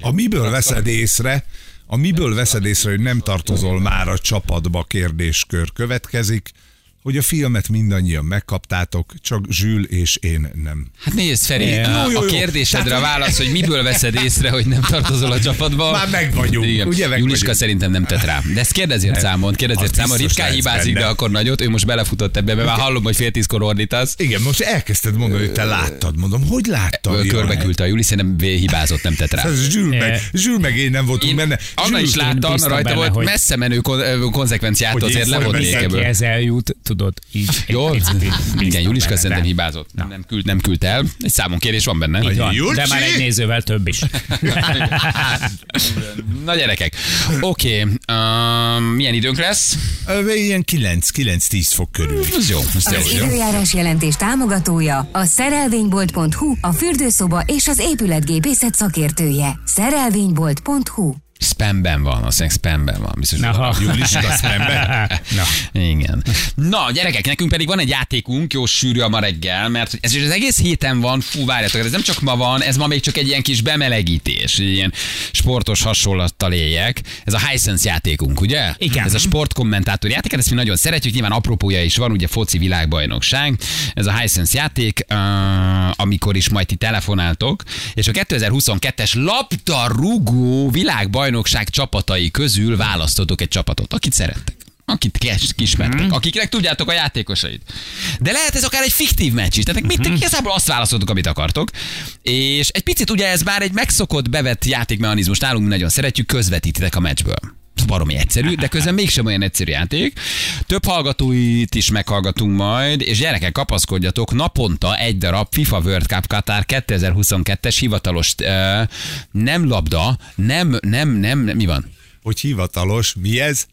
A miből veszed észre, a miből veszed észre, hogy nem tartozol már a csapatba kérdéskör következik. Hogy a filmet mindannyian megkaptátok, csak Zsül és én nem. Hát nézd, Feri, Jó, a, jó, a jó. kérdésedre a válasz, hogy miből veszed észre, hogy nem tartozol a csapatba. Már meg vagyunk, Igen. ugye meg Juliska vagyunk. szerintem nem tett rá. De ezt kérdezért számon, kérdezért számon. Ritkán hibázik, benne. de akkor nagyot. Ő most belefutott ebbe, mert már hallom, hogy fél tízkor ordítasz. Igen, most elkezdted mondani, hogy te láttad. Mondom, hogy láttad? Körbe küldte a Juli, szerintem hibázott, nem tett rá. Ez Zsül meg. Zsül meg én nem voltunk Én benne. Anna is láttam, bíztam rajta benne, volt hogy- messze menő konzekvenciát, azért levonnék ebből. Akihez eljut, tudod, így. Jó, igen, Juliska szerintem hibázott. Nem küld, nem küldte el. Egy számon kérés van benne. Így van, Julcsi? de már egy nézővel több is. (laughs) Na gyerekek, oké, okay, um, milyen időnk lesz? Ilyen 9-9-10 fok körül. Ez jó, ez Az jó. időjárás jelentés támogatója a szerelvénybolt.hu, a fürdőszoba és az épületgépészet szakértője. Szerelvénybolt.hu Spamben van, azt mondják, spamben van. Biztos, hogy Na, Juliska szemben. (laughs) Na, Igen. Na, gyerekek, nekünk pedig van egy játékunk, jó sűrű a ma reggel, mert ez is az egész héten van, fú, várjatok, ez nem csak ma van, ez ma még csak egy ilyen kis bemelegítés, egy ilyen sportos hasonlattal éljek. Ez a Hisense játékunk, ugye? Igen. Ez a sportkommentátor játék, ezt mi nagyon szeretjük, nyilván apropója is van, ugye foci világbajnokság. Ez a Hisense játék, uh, amikor is majd ti telefonáltok, és a 2022-es labdarúgó világbajnokság csapatai közül választotok egy csapatot, akit szerettek akit kismertek, Mhm. akiknek tudjátok a játékosait. De lehet ez akár egy fiktív meccs is, tehát mit Mhm. igazából azt választotok, amit akartok. És egy picit ugye ez már egy megszokott, bevett játékmechanizmus, nálunk mi nagyon szeretjük, közvetítitek a meccsből. Baromi egyszerű, de közben mégsem olyan egyszerű játék. Több hallgatóit is meghallgatunk majd, és gyerekek, kapaszkodjatok, naponta egy darab FIFA World Cup Qatar 2022-es hivatalos, nem labda, nem, nem, nem, nem, mi van? Hogy hivatalos, mi ez?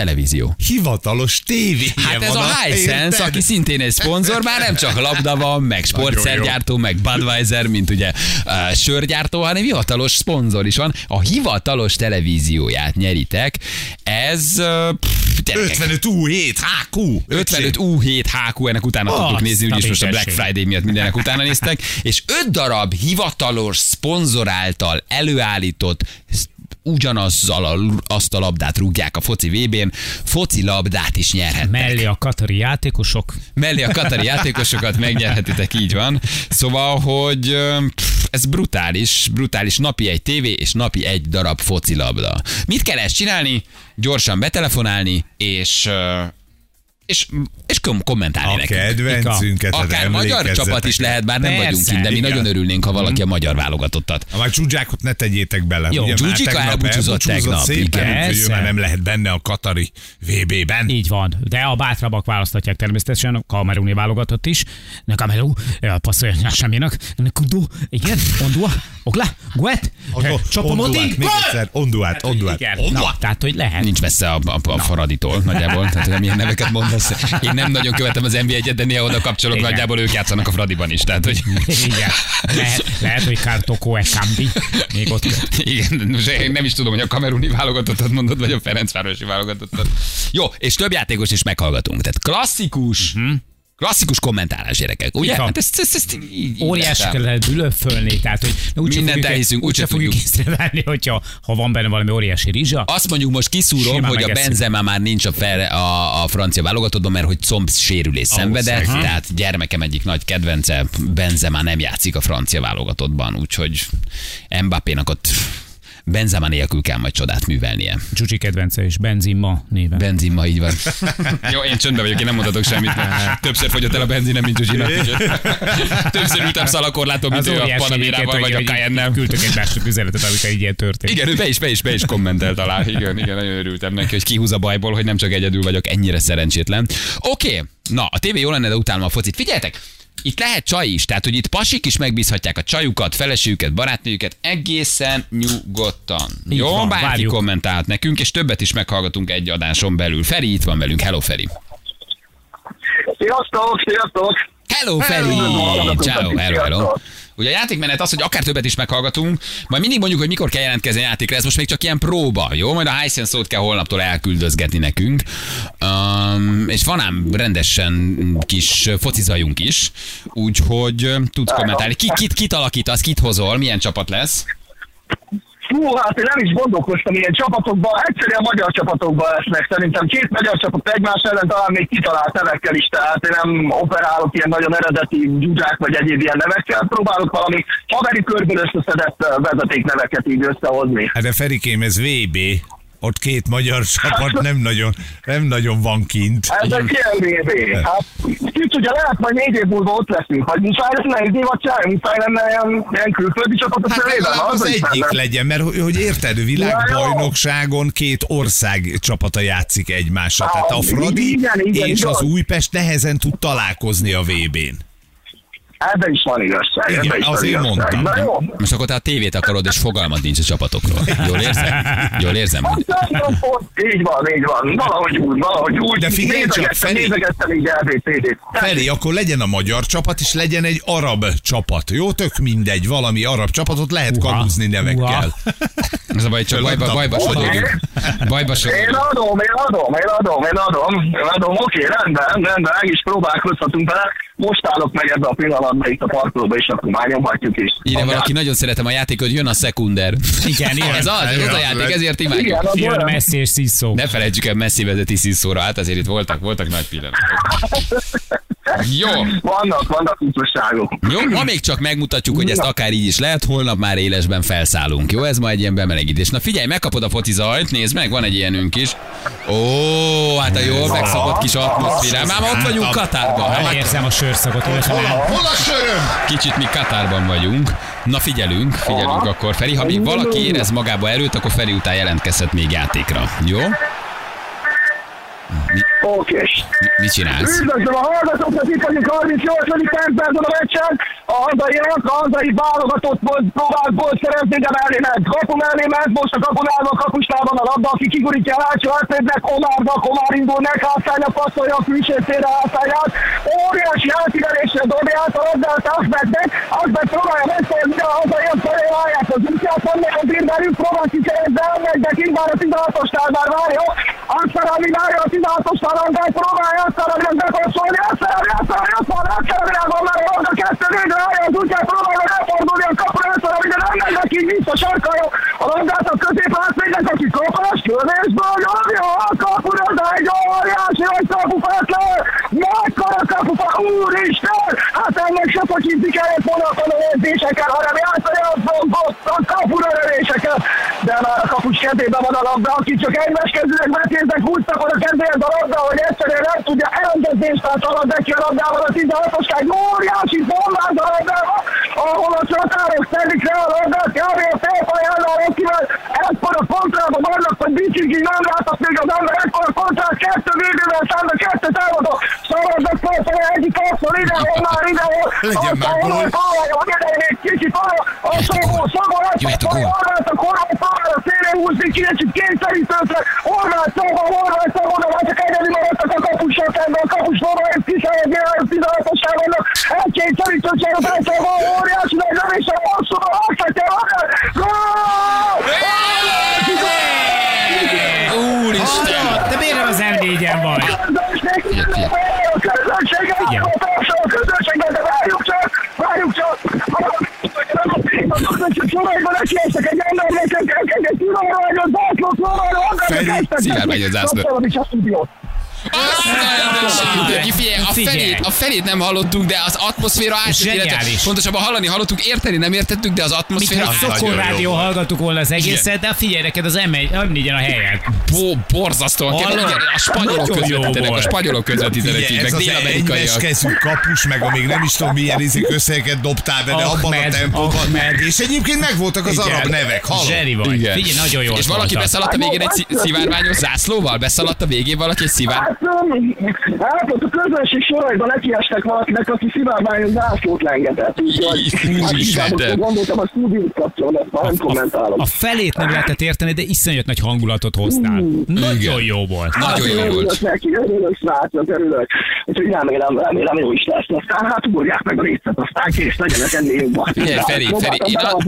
Televízió. Hivatalos tévé. Hát ez a Hisense, aki szintén egy szponzor, már nem csak labda van, meg sportszergyártó, meg Budweiser, mint ugye uh, sörgyártó, hanem hivatalos szponzor is van. A hivatalos televízióját nyeritek. Ez uh, pff, gyerekek, 55 U7 HQ. 55 U7 HQ, ennek utána tudtuk Azt nézni, úgyis most a Black. Friday miatt mindenek utána néztek, és 5 darab hivatalos szponzor által előállított ugyanazzal a, azt a labdát rúgják a foci VB-n, foci labdát is nyerhetnek. mellé a katari játékosok. Mellé a katari játékosokat megnyerhetitek, így van. Szóval, hogy pff, ez brutális, brutális napi egy tévé és napi egy darab focilabda. Mit kell ezt csinálni? Gyorsan betelefonálni, és és, és kom- kommentálni A nekünk. kedvencünket, az Akár magyar csapat is lehet, bár nem Persze, vagyunk kint, de mi igen. nagyon örülnénk, ha valaki a magyar válogatottat. Ha már csúdzsákot ne tegyétek bele. Jó, ugye már Dzsudzsika tegnap elbúcsúzott tegnap, szépen, igen. úgyhogy ő Persze. már nem lehet benne a Katari VB-ben. Így van. De a bátrabbak választhatják természetesen, a kameruni válogatott is. Ne kamerú, passzolja semminek. Ne kudu, igen, ondua, okla, guet, csapomodi, Onduát, Onduát, Onduát. Igen, na, tehát, hogy lehet. Nincs messze a, a, a Faraditól nagyjából, tehát hogy milyen neveket mondasz. Én nem nagyon követem az NBA-et, de néha oda kapcsolok, Igen. nagyjából ők játszanak a Fradiban is. Tehát, hogy Igen. Lehet, lehet hogy Kartoko e Kambi még ott köt. Igen, most én nem is tudom, hogy a kameruni válogatottat mondod, vagy a Ferencvárosi válogatottat. Jó, és több játékos is meghallgatunk. Tehát klasszikus, klasszikus kommentálás gyerekek, ugye? Hát ezt, ezt, ezt így, Óriási lehet. bülöfölni, tehát hogy úgyse Mindent fogjuk, elhiszünk, úgyse fogjuk észrevenni, hogyha ha van benne valami óriási rizsa. Azt mondjuk most kiszúrom, Simán hogy a. Benzema már nincs a, fel, a, a francia válogatottban, mert hogy comb sérülés szenvedett, szegény. tehát gyermekem egyik nagy kedvence, Benzema nem játszik a francia válogatottban, úgyhogy Mbappénak ott Benzema nélkül kell majd csodát művelnie. Csúcsi kedvence és Benzima néven. Benzima, így van. (laughs) Jó, én csöndben vagyok, én nem mondhatok semmit, mert többször fogyott el a benzinem, mint Zsuzsinak. (laughs) Többször ültem szalakorlátom, mint ő a Panamérával, vagy a Cayenne-nel. Küldtök egy másik üzenetet, amikor így ilyen történt. Igen, ő be is, be is, be is kommentelt alá. Igen, igen, nagyon örültem neki, hogy kihúz a bajból, hogy nem csak egyedül vagyok ennyire szerencsétlen. Oké, okay. na, a tévé jó lenne, de utálom a focit. Figyeljetek, itt lehet csaj is, tehát hogy itt pasik is megbízhatják a csajukat, feleségüket, barátnőjüket egészen nyugodtan. Így jó, van, bárki várjuk. kommentált nekünk, és többet is meghallgatunk egy adáson belül. Feri itt van velünk, hello Feri. Sziasztok, sziasztok! Hello, Feri! Ciao, hello, hello. Ugye a játékmenet az, hogy akár többet is meghallgatunk, majd mindig mondjuk, hogy mikor kell jelentkezni a játékra, ez most még csak ilyen próba, jó? Majd a Hisense szót kell holnaptól elküldözgetni nekünk. Um, és van ám rendesen kis focizajunk is, úgyhogy ö, tudsz kommentálni. Ki, kit, kit alakítasz, kit hozol, milyen csapat lesz? Hú, hát én nem is gondolkoztam ilyen csapatokban, egyszerűen magyar csapatokban lesznek. Szerintem két magyar csapat egymás ellen talán még kitalált nevekkel is, tehát én nem operálok ilyen nagyon eredeti gyugyák vagy egyéb ilyen nevekkel, próbálok valami haveri körből összeszedett ö, vezetékneveket így összehozni. Hát de Ferikém, ez VB. Ott két magyar csapat nem nagyon, nem nagyon van kint. Ez egy ilyen VB. Hát, kicsit ugye lehet majd négy év múlva ott leszünk, vagy muszáj lenne egy évad csinálni, muszáj lenne ilyen, ilyen külföldi csapat a Hát szövében. legalább az egyik legyen, mert hogy érted, világbajnokságon két ország csapata játszik egymással. Tehát a Fradi igen, igen, és igaz. az Újpest nehezen tud találkozni a VB-n. Ebben is van igazság. Igen, ebben is azért igazság. mondtam. Na jó. Most akkor te a tévét akarod, és fogalmad nincs a csapatokról. Jól érzem? Jól érzem? hogy- Így van, így van. Valahogy úgy, valahogy úgy. De figyelj csak, Feri. így LBCD-t. Feri, akkor legyen a magyar csapat, és legyen egy arab csapat. Jó, tök mindegy, valami arab csapatot lehet Uha. kalúzni nevekkel. Ez a baj, csak bajba, bajba sodorjuk. Bajba Én sodorjuk. adom, én adom, én adom, én adom, én adom, oké, rendben, rendben, meg is próbálkozhatunk vele. Most állok meg ebbe a pillanatban itt a parkolóba, és akkor már nyomhatjuk is. Írja valaki, nagyon szeretem a játékot, jön a szekunder. Igen, (laughs) igen. Ez az, ez az a játék, ezért Igen, imádjuk. az Jön. Messi és Sziszó. Ne felejtsük el, Messi vezeti Sziszóra, hát azért itt voltak, voltak nagy pillanatok. Jó, Vannak, vannak utolságok. jó, ma még csak megmutatjuk, hogy ezt akár így is lehet, holnap már élesben felszállunk. Jó, ez ma egy ilyen bemelegítés. Na figyelj, megkapod a foci zajt, nézd meg, van egy ilyenünk is. Ó, hát a jól megszokott kis atmoszférám. Már ott vagyunk Katárban. Hát, Érzem a illetve nem. Hol a Kicsit mi Katárban vagyunk. Na figyelünk, figyelünk akkor Feri. Ha még valaki érez magába erőt, akkor Feri után jelentkezhet még játékra. Jó? Oké. Mi- Mit csinálsz? Üdvözlöm a hallgatókat, itt vagyunk 38. percben a meccsen. A hazaiak, a hazai válogatott próbált volt szerezni, de mellé ment. Kapu mellé ment, most a kapunál van, kapusnál van a labda, aki kigurítja a hátsó átvédnek, Omárba, Komár indul meg, hátszánya passzolja a külső szélre hátszányát. Óriási átivelésre dobja át a labdát Ahmednek, Ahmed próbálja de a hazaiak találják az útját, annak az irdelünk, próbál kikeresni, Ahmednek, immár a 16-osnál már várja. Aztán ami várja a 16-osnál, Angály próbálja, ami az aztán ami aztán aztán ami aztán már a kettő végre állja az útját, próbálja elfordulni a kapura, aztán ami nem megy neki, vissza sarkalja a labdát a közép átvédnek, aki kapás, kövésből nyomja a kapura, de egy óriási nagy kapufátlan, mekkora kapufa, úristen, hát ennek se focsizni kellett volna a tanulózésekkel, hanem játszani a bombot, a kapura lövésekkel, de már a kapus kezében van a labda, aki csak egymás kezűnek betéznek, húztak oda kezéhez a labda, hogy egyszerűen nem tudja elrendezni, tehát halad neki a labdával a 16-osság, óriási bomláz a labdával, ahol a csatárok szedik rá a labdát, kb. a félfajánál akivel ekkor a kontrában vannak, hogy bicikli nem látnak még az ember, ekkor a kontrát kettő védővel szemben, kettő támadó, szabadnak felfelé egyik arcol idehol, már idehol, Legyen már gól. onnan ide egy kicsit arra, a szobó, szobó, Jöhet a. Orvát a korai pályára szélén húzni, kicsit kényszerítőtre, Orvát szobó, Orvát szobó, de már csak egyedül maradtak a kapussal szemben, a kapus Orvát ezt kisállni, a 16-osság vannak, egy kényszerítőtre, a Brecsa, óriási nagy lövés, a hosszúba, azt a labdát, gól! Úristen! De miért nem az M4-en vagy? Szivárvány az zászló. zászló. Ki figyelj, a Figyelj. felét, a felét nem hallottunk, de az atmoszféra átjött, pontosabban hallani hallottuk, érteni nem értettük, de az atmoszféra szokor jó rádió hallgattuk volna az egészet, de figyelj neked az M4-en a helyen. Bo, borzasztóan kell. A spanyolok jó közvetítenek, a spanyolok közvetítenek így, meg dél-amerikaiak. kezű kapus, meg a még nem is tudom milyen izék összeget dobtál, de, abban a tempóban. És egyébként megvoltak az arab nevek, hallod? Zseni vagy. Igen. Figyelj, nagyon jól És valaki beszaladt a végén egy szi- szivárványos zászlóval? Beszaladt a végén valaki egy szivár... Hát, hát ott a közönség soraiban nekiestek valakinek, aki szivárványos zászlót lengetett. Úgyhogy hát gondoltam a stúdiót ezt már nem kommentálom. A felét nem lehetett érteni, de iszonyat nagy hangulatot hoztál. Nagyon Igen. jó volt. Nagyon jó örülök volt. neki, örülök srácok, örülök. Úgyhogy remélem, remélem jó is lesz. Aztán hát ugorják meg a részlet, aztán kész legyenek ennél jobban. Feri, Feri, én a-.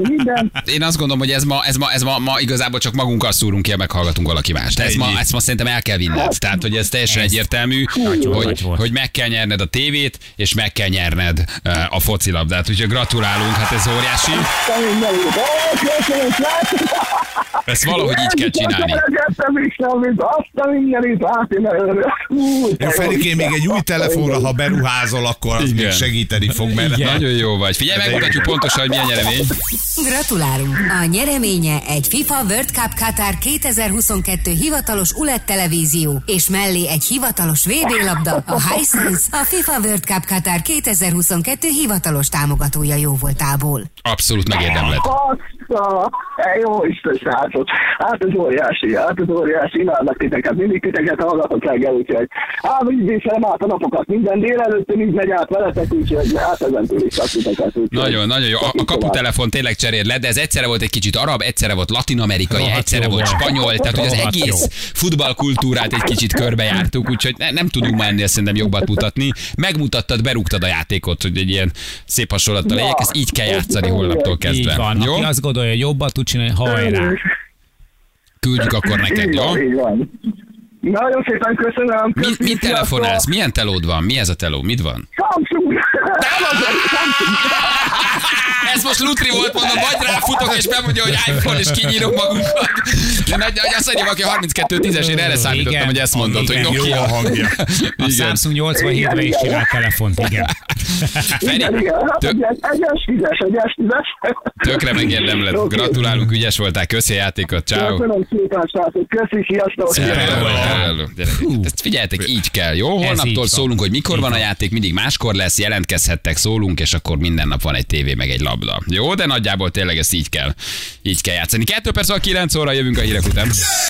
Én azt gondolom, hogy ez ma, ez ma, ez ma, ma igazából csak magunkkal szúrunk ki, ha meghallgatunk valaki mást. Ez ma, ezt ma szerintem el kell vinned. Tehát, hogy ez teljesen egyértelmű, nagy hogy, volt. hogy meg kell nyerned a tévét, és meg kell nyerned eh, a focilabdát. Úgyhogy gratulálunk, hát ez óriási. Köszönöm! Ezt valahogy így kell csinálni. Elkezdtem vissza, mint azt a mindenit látni, Jó, Ferikén, még egy új telefonra, ha beruházol, akkor az Igen. még segíteni fog, mert Nagyon jó vagy. Figyelj, megmutatjuk pontosan, hogy milyen nyeremény. Gratulálunk! A nyereménye egy FIFA World Cup Qatar 2022 hivatalos ULED televízió, és mellé egy hivatalos VB labda, a Hisense, a FIFA World Cup Qatar 2022 hivatalos támogatója jóvoltából. Abszolút megérdemled. E, Jó Isten, srácok! Hát ez óriási, hát ez óriási, imádnak titeket, mindig titeket hallgatok reggel, úgyhogy hát így viselem át a napokat, minden délelőtt így megy át veletek, úgyhogy hát ezen túl is csak titeket. úgyhogy- Nagyon, nagyon jó. A, a kaputelefon tényleg cserél le, de ez egyszerre volt egy kicsit arab, egyszerre volt latinamerikai, Rohadt egyszerre jó volt spanyol, tehát hogy az egész futballkultúrát egy kicsit körbejártuk, úgyhogy ne, nem tudunk már ennél szerintem jobbat mutatni. Megmutattad, berúgtad a játékot, hogy egy ilyen szép hasonlattal legyek, ezt így kell játszani holnaptól kezdve. Így van. Jó? Aki azt gondolja, hogy jobbat tud csinálni, hajrá. Küldjük akkor neked, jó? így van. Nagyon szépen köszönöm. Mi, mit telefonálsz? Milyen telód van? Mi ez a teló? Mit van? Samsung! Amazon, Samsung! (laughs) Ez most Lutri volt, mondom, vagy ráfutok, és bemondja, hogy iPhone, és kinyírom magunkat. De nagy, nagy azt mondja, aki 32 10 én erre számítottam, Igen. hogy ezt mondod, hogy Igen. jó Nokia. a hangja. A Samsung 87-re is csinál telefont, igen. (laughs) Feri, Igen, igen, tök, egyes, tízes, egyes, tízes. tökre megérdemled. Gratulálunk, ügyes voltál. Köszi a játékot. Ciao. Köszönöm szépen, srácok. Köszi, sziasztok! Hello, Gyerekek, Ezt figyeljetek, így kell, jó? Holnaptól szólunk, hogy mikor van a játék, mindig máskor lesz, jelentkezhettek, szólunk, és akkor minden nap van egy tévé, meg egy labda. Jó, de nagyjából tényleg ezt így kell, így kell játszani. Kettő perc, 9 óra jövünk a hírek után.